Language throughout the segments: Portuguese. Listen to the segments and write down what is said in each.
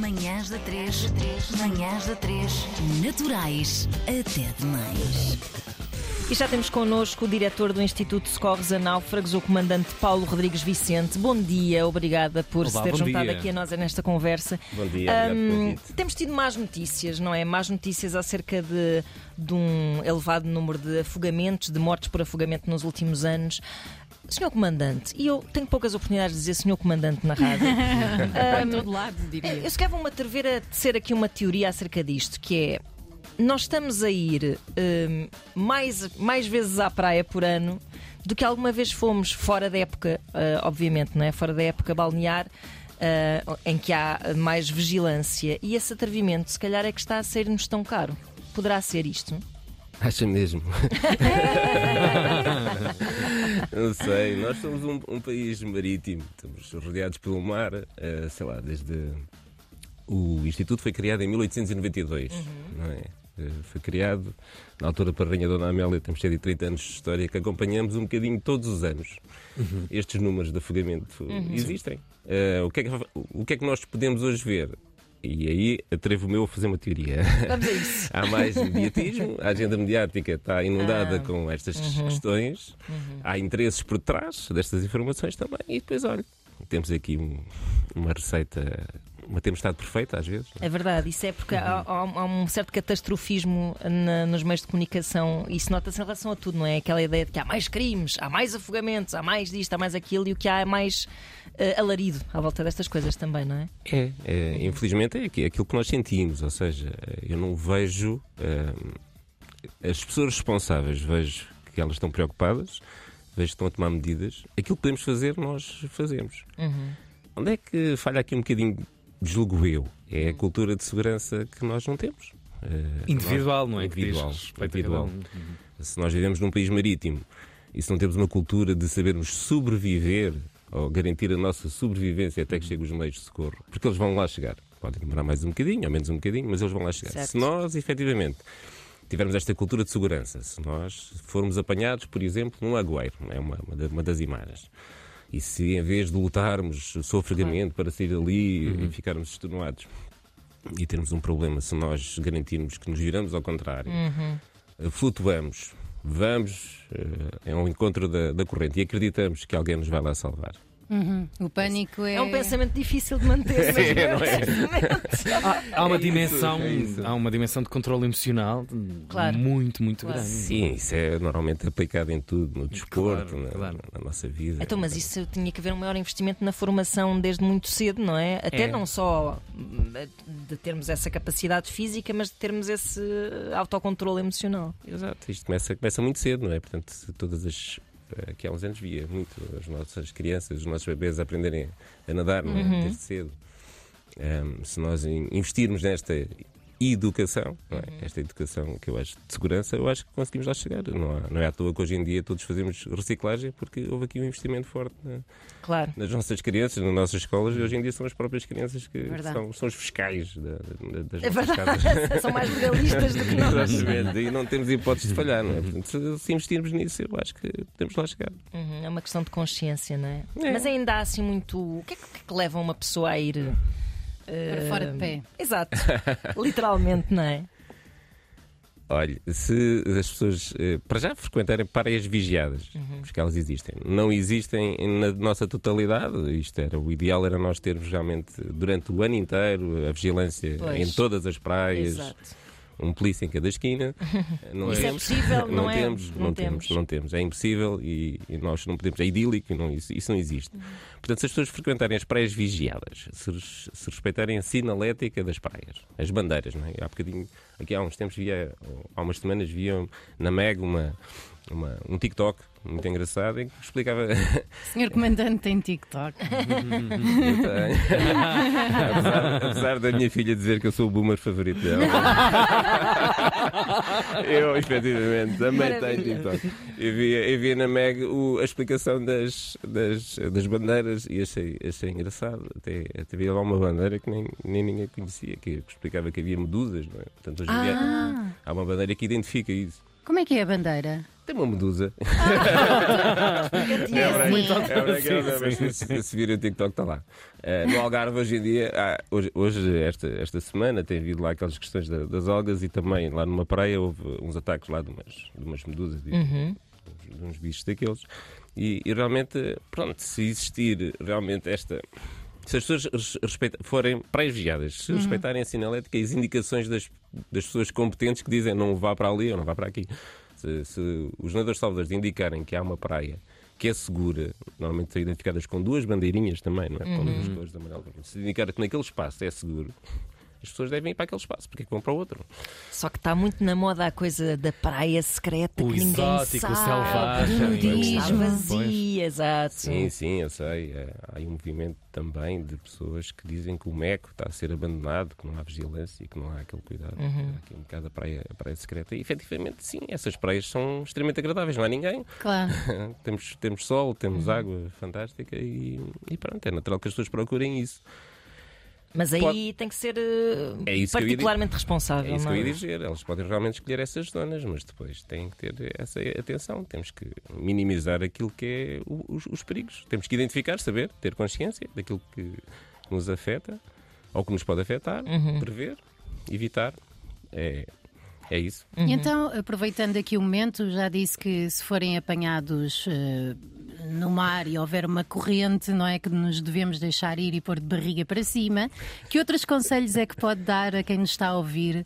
Manhãs da 3, manhãs da 3, naturais. Até demais. E já temos connosco o diretor do Instituto de Socorros a Náufragos, o comandante Paulo Rodrigues Vicente. Bom dia, obrigada por Olá, se ter juntado dia. aqui a nós nesta conversa. Bom dia, convite. temos tido más notícias, não é? Más notícias acerca de, de um elevado número de afogamentos, de mortes por afogamento nos últimos anos. Senhor Comandante, e eu tenho poucas oportunidades de dizer Senhor Comandante na rádio. Em todo lado, diria. Eu se calhar vou-me atrever a tecer aqui uma teoria acerca disto, que é nós estamos a ir hum, mais, mais vezes à praia por ano do que alguma vez fomos fora da época, ah, obviamente, não é? Fora da época balnear. ah, em que há mais vigilância e esse atrevimento, se calhar, é que está a ser-nos tão caro. Poderá ser isto? Acha mesmo? Não sei, nós somos um, um país marítimo, estamos rodeados pelo mar, eh, sei lá, desde. O Instituto foi criado em 1892, não é? Eh, Foi criado na altura para a Rainha Dona Amélia, temos 130 anos de história que acompanhamos um bocadinho todos os anos. Estes números de afogamento existem. Eh, o, que é que, o que é que nós podemos hoje ver? E aí atrevo-me eu a fazer uma teoria. Há mais mediatismo, a agenda mediática está inundada Ah. com estas questões, há interesses por trás destas informações também, e depois, olha, temos aqui um- uma receita, uma tempestade perfeita às vezes. É verdade, isso é porque há, há um- há um certo catastrofismo na- nos meios de comunicação e isso nota-se em relação a tudo, não é? Aquela ideia de que há mais crimes, há mais afogamentos, há mais disto, há mais aquilo e o que há é mais eh, alarido à volta destas coisas também, não é? É, é, infelizmente é aqui- aquilo que nós sentimos, ou seja, eu não vejo eh, as pessoas responsáveis, vejo que elas estão preocupadas, vejo que estão a tomar medidas. Aquilo que podemos fazer, nós fazemos. Onde é que falha aqui um bocadinho, julgo eu? É a cultura de segurança que nós não temos. Eh, Individual, nós- não é? Individual. individual. um. Se nós vivemos num país marítimo e se não temos uma cultura de sabermos sobreviver ou garantir a nossa sobrevivência até que cheguem os meios de socorro, porque eles vão lá chegar. Podem demorar mais um bocadinho, ou menos um bocadinho, mas eles vão lá chegar. Certo. Se nós, efetivamente, tivermos esta cultura de segurança, se nós formos apanhados, por exemplo, num agueiro, é uma, uma das imagens, e se em vez de lutarmos sofregamento para sair dali e ficarmos extenuados e termos um problema, se nós garantirmos que nos viramos ao contrário, eh, flutuamos, vamos eh, ao encontro da, da corrente e acreditamos que alguém nos vai lá salvar. O pânico é. É um pensamento difícil de manter, mas É, não é? Há, há uma É isso, dimensão, é isso. há uma dimensão de controle emocional Claro. muito, muito Claro. grande. Sim, isso é normalmente aplicado em tudo, no desporto, Claro, na, claro. na nossa vida. Então, mas isso tinha que haver um maior investimento na formação desde muito cedo, não é? Até É. não só hum, de termos essa capacidade física, mas de termos esse autocontrole emocional. Exato, isto começa, começa muito cedo, não é? Portanto, todas as. Aqui há uns anos via muito as nossas crianças, os nossos bebês aprenderem a nadar não é? Uhum. desde cedo. Ahm, se nós in- investirmos nesta educação, é? Uhum. esta educação que eu acho de segurança, eu acho que conseguimos lá chegar. Não, há- não é à toa que hoje em dia todos fazemos reciclagem, porque houve aqui um investimento forte na- Claro. nas nossas crianças, nas nossas escolas, e hoje em dia são as próprias crianças que Verdade. são, são os fiscais da- da- das É nossas casas. são mais legalistas do que nós. Exatamente, e não temos hipótese de falhar, não é? Portanto, se, se investirmos nisso, eu acho que podemos lá chegar. Uhum, é uma questão de consciência, não é? É. Mas ainda há assim muito. O que é que é que leva uma pessoa a ir. Para fora de pé. Exato. Literalmente, não é? Olha, se as pessoas, eh, para já, frequentarem praias vigiadas, porque elas existem, não existem na nossa totalidade, isto era, o ideal era nós termos realmente, durante o ano inteiro, a vigilância Pois. em todas as praias, Exato. Um polícia em cada esquina. Não Isso é temos. possível, não, é? temos, não, não temos, não temos. É impossível e, e nós não podemos. É idílico, não, isso, isso não existe. Portanto, se as pessoas frequentarem as praias vigiadas, se, se respeitarem a sinalética das praias, as bandeiras, não é? Há bocadinho, aqui há uns tempos, via, há umas semanas, via na MEG uma, uma- um TikTok muito engraçado em que explicava. Senhor Comandante tem TikTok. Eu tenho. apesar, apesar da minha filha dizer que eu sou o boomer favorito dela. eu, efetivamente, também tenho. TikTok. Eu vi, eu vi na Meg o- a explicação das, das, das bandeiras e achei, achei engraçado. Até, até havia lá uma bandeira que nem, nem ninguém conhecia, que explicava que havia medusas, não é? Portanto, hoje em dia Ah, há uma bandeira que identifica isso. como é que é a bandeira? Tem uma medusa. É verdade, é verdade, é verdade, mas se, se vir o TikTok está lá. Eh, no Algarve, hoje em dia, há- hoje, hoje, esta, esta semana, tem havido lá aquelas questões da- das algas e também lá numa praia houve uns ataques lá de umas, de umas medusas, de, Uhum. de uns bichos daqueles. E, e realmente, pronto, se existir realmente esta. Se as pessoas res- respeita- forem praias vigiadas, se respeitarem a sinalética e as indicações das, das pessoas competentes que dizem não vá para ali ou não vá para aqui. Se, se os nadadores salvadores indicarem que há uma praia que é segura, normalmente são identificadas com duas bandeirinhas também, não é? Com duas cores amarelo. Se indicar que naquele espaço é seguro, as pessoas devem ir para aquele espaço, porque é que vão para o outro? Só que está muito na moda a coisa da praia secreta O que ninguém exótico, sabe. selvagem. o nudismo, Pois. vazia, exato. Sim, sim, eu sei. É, Há um movimento também de pessoas que dizem que o Meco está a ser abandonado, que não há vigilância e que não há aquele cuidado. Há aqui um bocado a praia, a praia secreta. E efetivamente, sim, essas praias são extremamente agradáveis, não há ninguém. Claro. temos, temos sol, temos água fantástica e, e pronto, é natural que as pessoas procurem isso. Mas aí Pode- tem que ser eh, É isso que eu ia particularmente responsável. É isso que eu não ia dizer. Eles podem realmente escolher essas zonas, mas depois têm que ter essa atenção. Temos que minimizar aquilo que é o- os, os perigos. Temos que identificar, saber, ter consciência daquilo que nos afeta ou que nos pode afetar, prever, evitar. É, é isso. E então, aproveitando aqui o momento, já disse que se forem apanhados eh, no mar e houver uma corrente, não é que nos devemos deixar ir e pôr de barriga para cima. Que outros conselhos é que pode dar a quem nos está a ouvir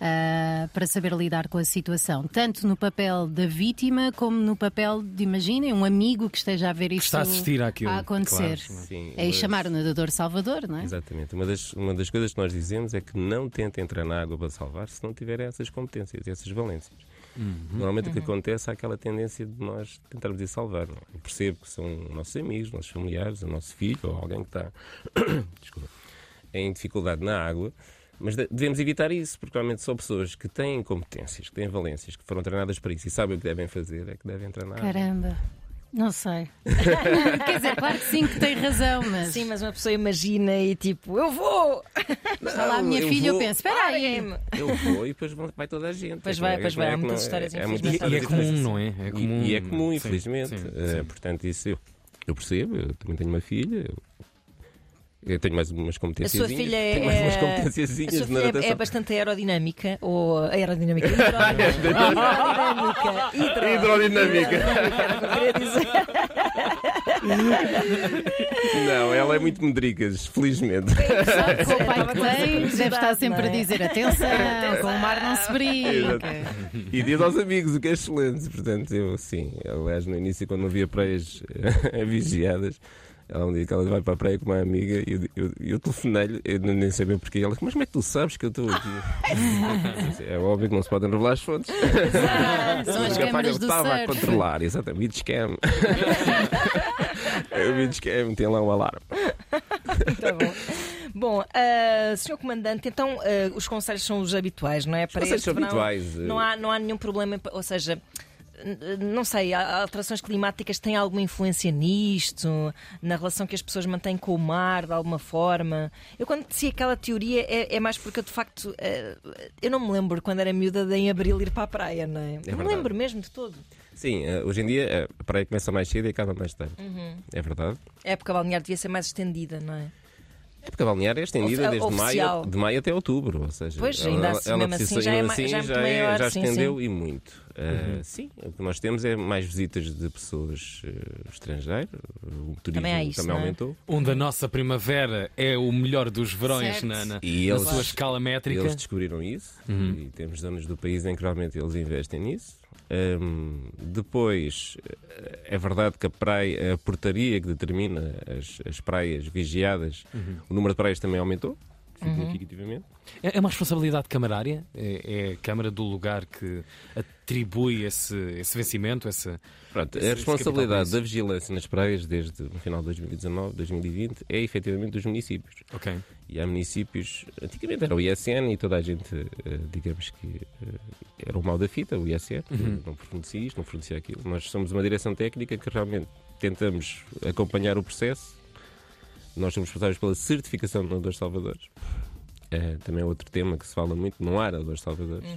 ah, para saber lidar com a situação? Tanto no papel da vítima como no papel de, imaginem, um amigo que esteja a ver isto está a assistir àquilo, a acontecer. claro. Sim, é mas- chamar o nadador salvador, não é? Exatamente. Uma das, uma das coisas que nós dizemos é que não tentem entrar na água para salvar se não tiverem essas competências, essas valências. Normalmente o que acontece é aquela tendência de nós tentarmos ir salvar. é? Eu percebo que são nossos amigos, nossos familiares, o nosso filho ou alguém que está desculpa, em dificuldade na água. Mas de- devemos evitar isso, porque realmente são pessoas que têm competências, que têm valências, que foram treinadas para isso e sabem o que devem fazer, é que devem entrar na água. Caramba. Não sei. Quer dizer, claro que sim, que tem razão, mas Sim, mas uma pessoa imagina e tipo, eu vou! está lá a minha eu filha, eu vou- penso, espera aí. Eu vou e depois vai toda a gente. Pois É vai, pois é vai. que Há muitas não- histórias, é infelizmente, E, e é comum, não é? É E- comum. E, é comum, Sim, infelizmente. sim, Eh, sim. portanto, isso eu, eu percebo. Eu também tenho uma filha. Eu, eu tenho mais umas A competências. sua filha é. Tenho mais umas A competências sua de filha é, é natação. bastante aerodinâmica ou aerodinâmica? Hidrodinâmica. Hidrodinâmica. Hidrodinâmica. Não, ela é muito medricas, felizmente. Que com o pai que essa tem, deve estar sempre a é? dizer atenção, com o mar não se brinca. E diz aos amigos, o que é excelente. Portanto, eu, sim. Aliás, no início, quando não havia praias eh, vigiadas, ela um dia que ela vai para a praia com uma amiga e eu, eu, eu telefonei-lhe, eu nem sabia porquê. Ela, mas como é que tu sabes que eu estou aqui? é óbvio que não se podem revelar as fontes. São as a câmaras do estava a surf. controlar, exatamente. Beach cam. o beach cam tem lá um alarme. Tá bom. Bom, ah, Sr. Comandante, então ah, os conselhos são os habituais, não é? Para conselhos este são habituais, eh. Não há, não há nenhum problema, ou seja. Não sei, alterações climáticas têm alguma influência nisto? Na relação que as pessoas mantêm com o mar, de alguma forma? Eu, quando disse aquela teoria, é, é mais porque eu, de facto, eh, eu não me lembro quando era miúda de em abril ir para a praia, não é? não me lembro mesmo de todo. Sim, eh, hoje em dia eh, a praia começa mais cedo e acaba mais tarde. Uhum. É verdade. A época balnear devia ser mais estendida, não é? A época balnear é estendida desde maio, de maio até outubro. Ou seja, Pois, ela, ainda assim, ela mesmo assim, já é assim já é muito já, maior, já sim, estendeu sim. e muito. Uh, Sim, o que nós temos é mais visitas de pessoas uh, estrangeiras. O turismo Também isso, não é? aumentou. Onde a nossa primavera é o melhor dos verões Certo. na, na, E na eles- sua escala métrica. Eles descobriram isso e temos zonas do país em que realmente eles investem nisso. Hum, depois, eh, é verdade que a praia, a portaria que determina as, as praias vigiadas, o número de praias também aumentou, significativamente. É é uma responsabilidade camarária? É, é a Câmara do lugar que atribui esse, esse vencimento? Essa... Pronto, Esse- a responsabilidade da vigilância nas praias desde o final de 2019, 2020 é efetivamente dos municípios. Ok. E há municípios, antigamente era o ISN e toda a gente, eh, digamos que eh, era o mal da fita, o ISN, Uhum. não fornecia isto, não fornecia aquilo. Nós somos uma direção técnica que realmente tentamos acompanhar o processo. Nós somos responsáveis pela certificação de nadadores salvadores. Eh, também é outro tema que se fala muito, não há nadadores salvadores.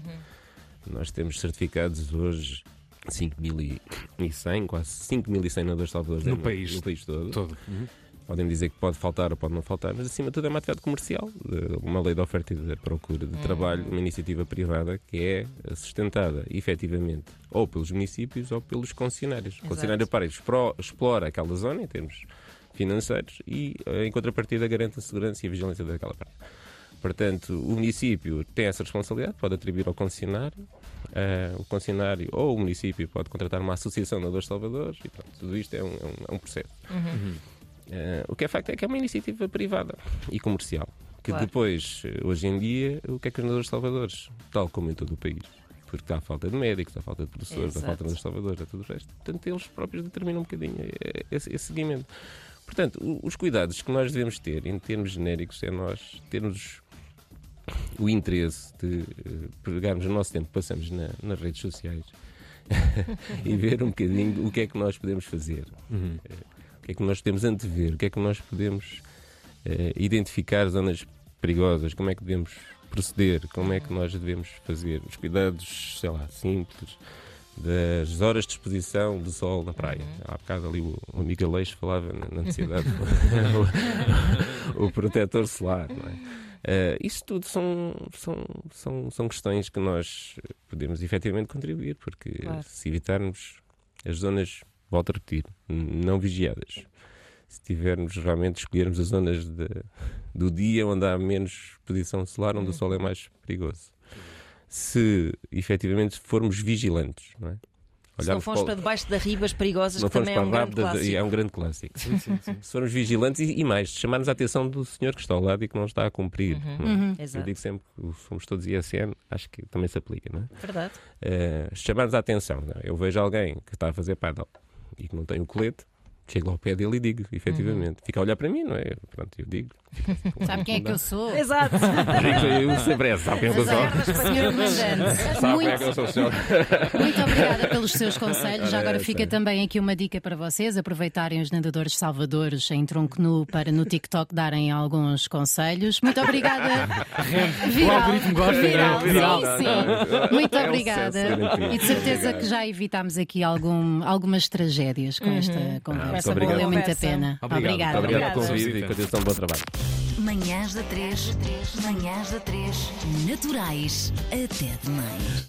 Nós temos certificados hoje 5.100, quase 5.100 nadadores salvadores No país. no país todo. Todo. Podem dizer que pode faltar ou pode não faltar, mas acima de tudo é uma atividade comercial, uma lei de oferta e de procura de trabalho, uma iniciativa privada que é sustentada efetivamente ou pelos municípios ou pelos concessionários. O concessionário para explora aquela zona em termos financeiros e, eh, em contrapartida, garante a segurança e a vigilância daquela praia. Portanto, o município tem essa responsabilidade, pode atribuir ao concessionário. eh, o concessionário ou o município pode contratar uma associação de nadadores salvadores e pronto, tudo isto é um, é um- é um processo. Eh, o que é facto é que é uma iniciativa privada e comercial. Que Claro. depois, hoje em dia, o que é que os nadadores salvadores, tal como em todo o país, porque a falta de médicos, a falta de professores, está a falta de Exato. salvadores, está tudo o resto. Portanto, eles próprios determinam um bocadinho esse, esse seguimento. Portanto, os cuidados que nós devemos ter, em termos genéricos, é nós termos o interesse de eh, pegarmos o nosso tempo que passamos na- nas redes sociais e ver um bocadinho o que é que nós podemos fazer. Eh, o que é que nós podemos antever, o que é que nós podemos eh, identificar zonas perigosas, como é que devemos proceder, como é que nós devemos fazer os cuidados, sei lá, simples, das horas de exposição do sol na praia. Há bocado ali o, o amigo Aleixo falava na na necessidade o, o protetor solar, é? Eh, isso tudo são, são, são, são questões que nós podemos efetivamente contribuir, porque Claro. se evitarmos as zonas, volto a repetir, não vigiadas, se tivermos realmente escolhermos as zonas de- do dia onde há menos exposição solar, onde o sol é mais perigoso. Se efetivamente formos vigilantes, não é? Se não formos para debaixo de ribas perigosas, não que também é um grande clássico. é um grande clássico. Se formos vigilantes e, e mais, chamarmos a atenção do senhor que está ao lado e que não está a cumprir. não é? Eu Exato. digo sempre que fomos todos ISN, acho que também se aplica, não é? Verdade. Eh, chamarmos a atenção. não é? Eu vejo alguém que está a fazer paddle e que não tem o colete, chego lá ao pé dele e digo, efetivamente. Fica a olhar para mim, não é? Pronto, eu digo. Sabe quem é que eu sou? Exato. Sempre é, sabe quem eu sou? Senhor Comandante, Sabe quem é que eu muito, sou, senhor? muito obrigada pelos seus conselhos. Já agora Ora, fica também aqui uma dica para vocês: aproveitarem os nadadores salvadores em tronco nu para no TikTok darem alguns conselhos. Muito obrigada. O algoritmo gosta, Viral, não é? Viral. sim, sim. Muito É obrigada. E de certeza que já evitámos aqui algum, algumas tragédias com esta Com conversa. essa boa Valeu muito a pena. Obrigada. Muito obrigado pelo Obrigada. convite e continuação de bom trabalho. Manhãs da 3, manhãs da 3, naturais. Até demais.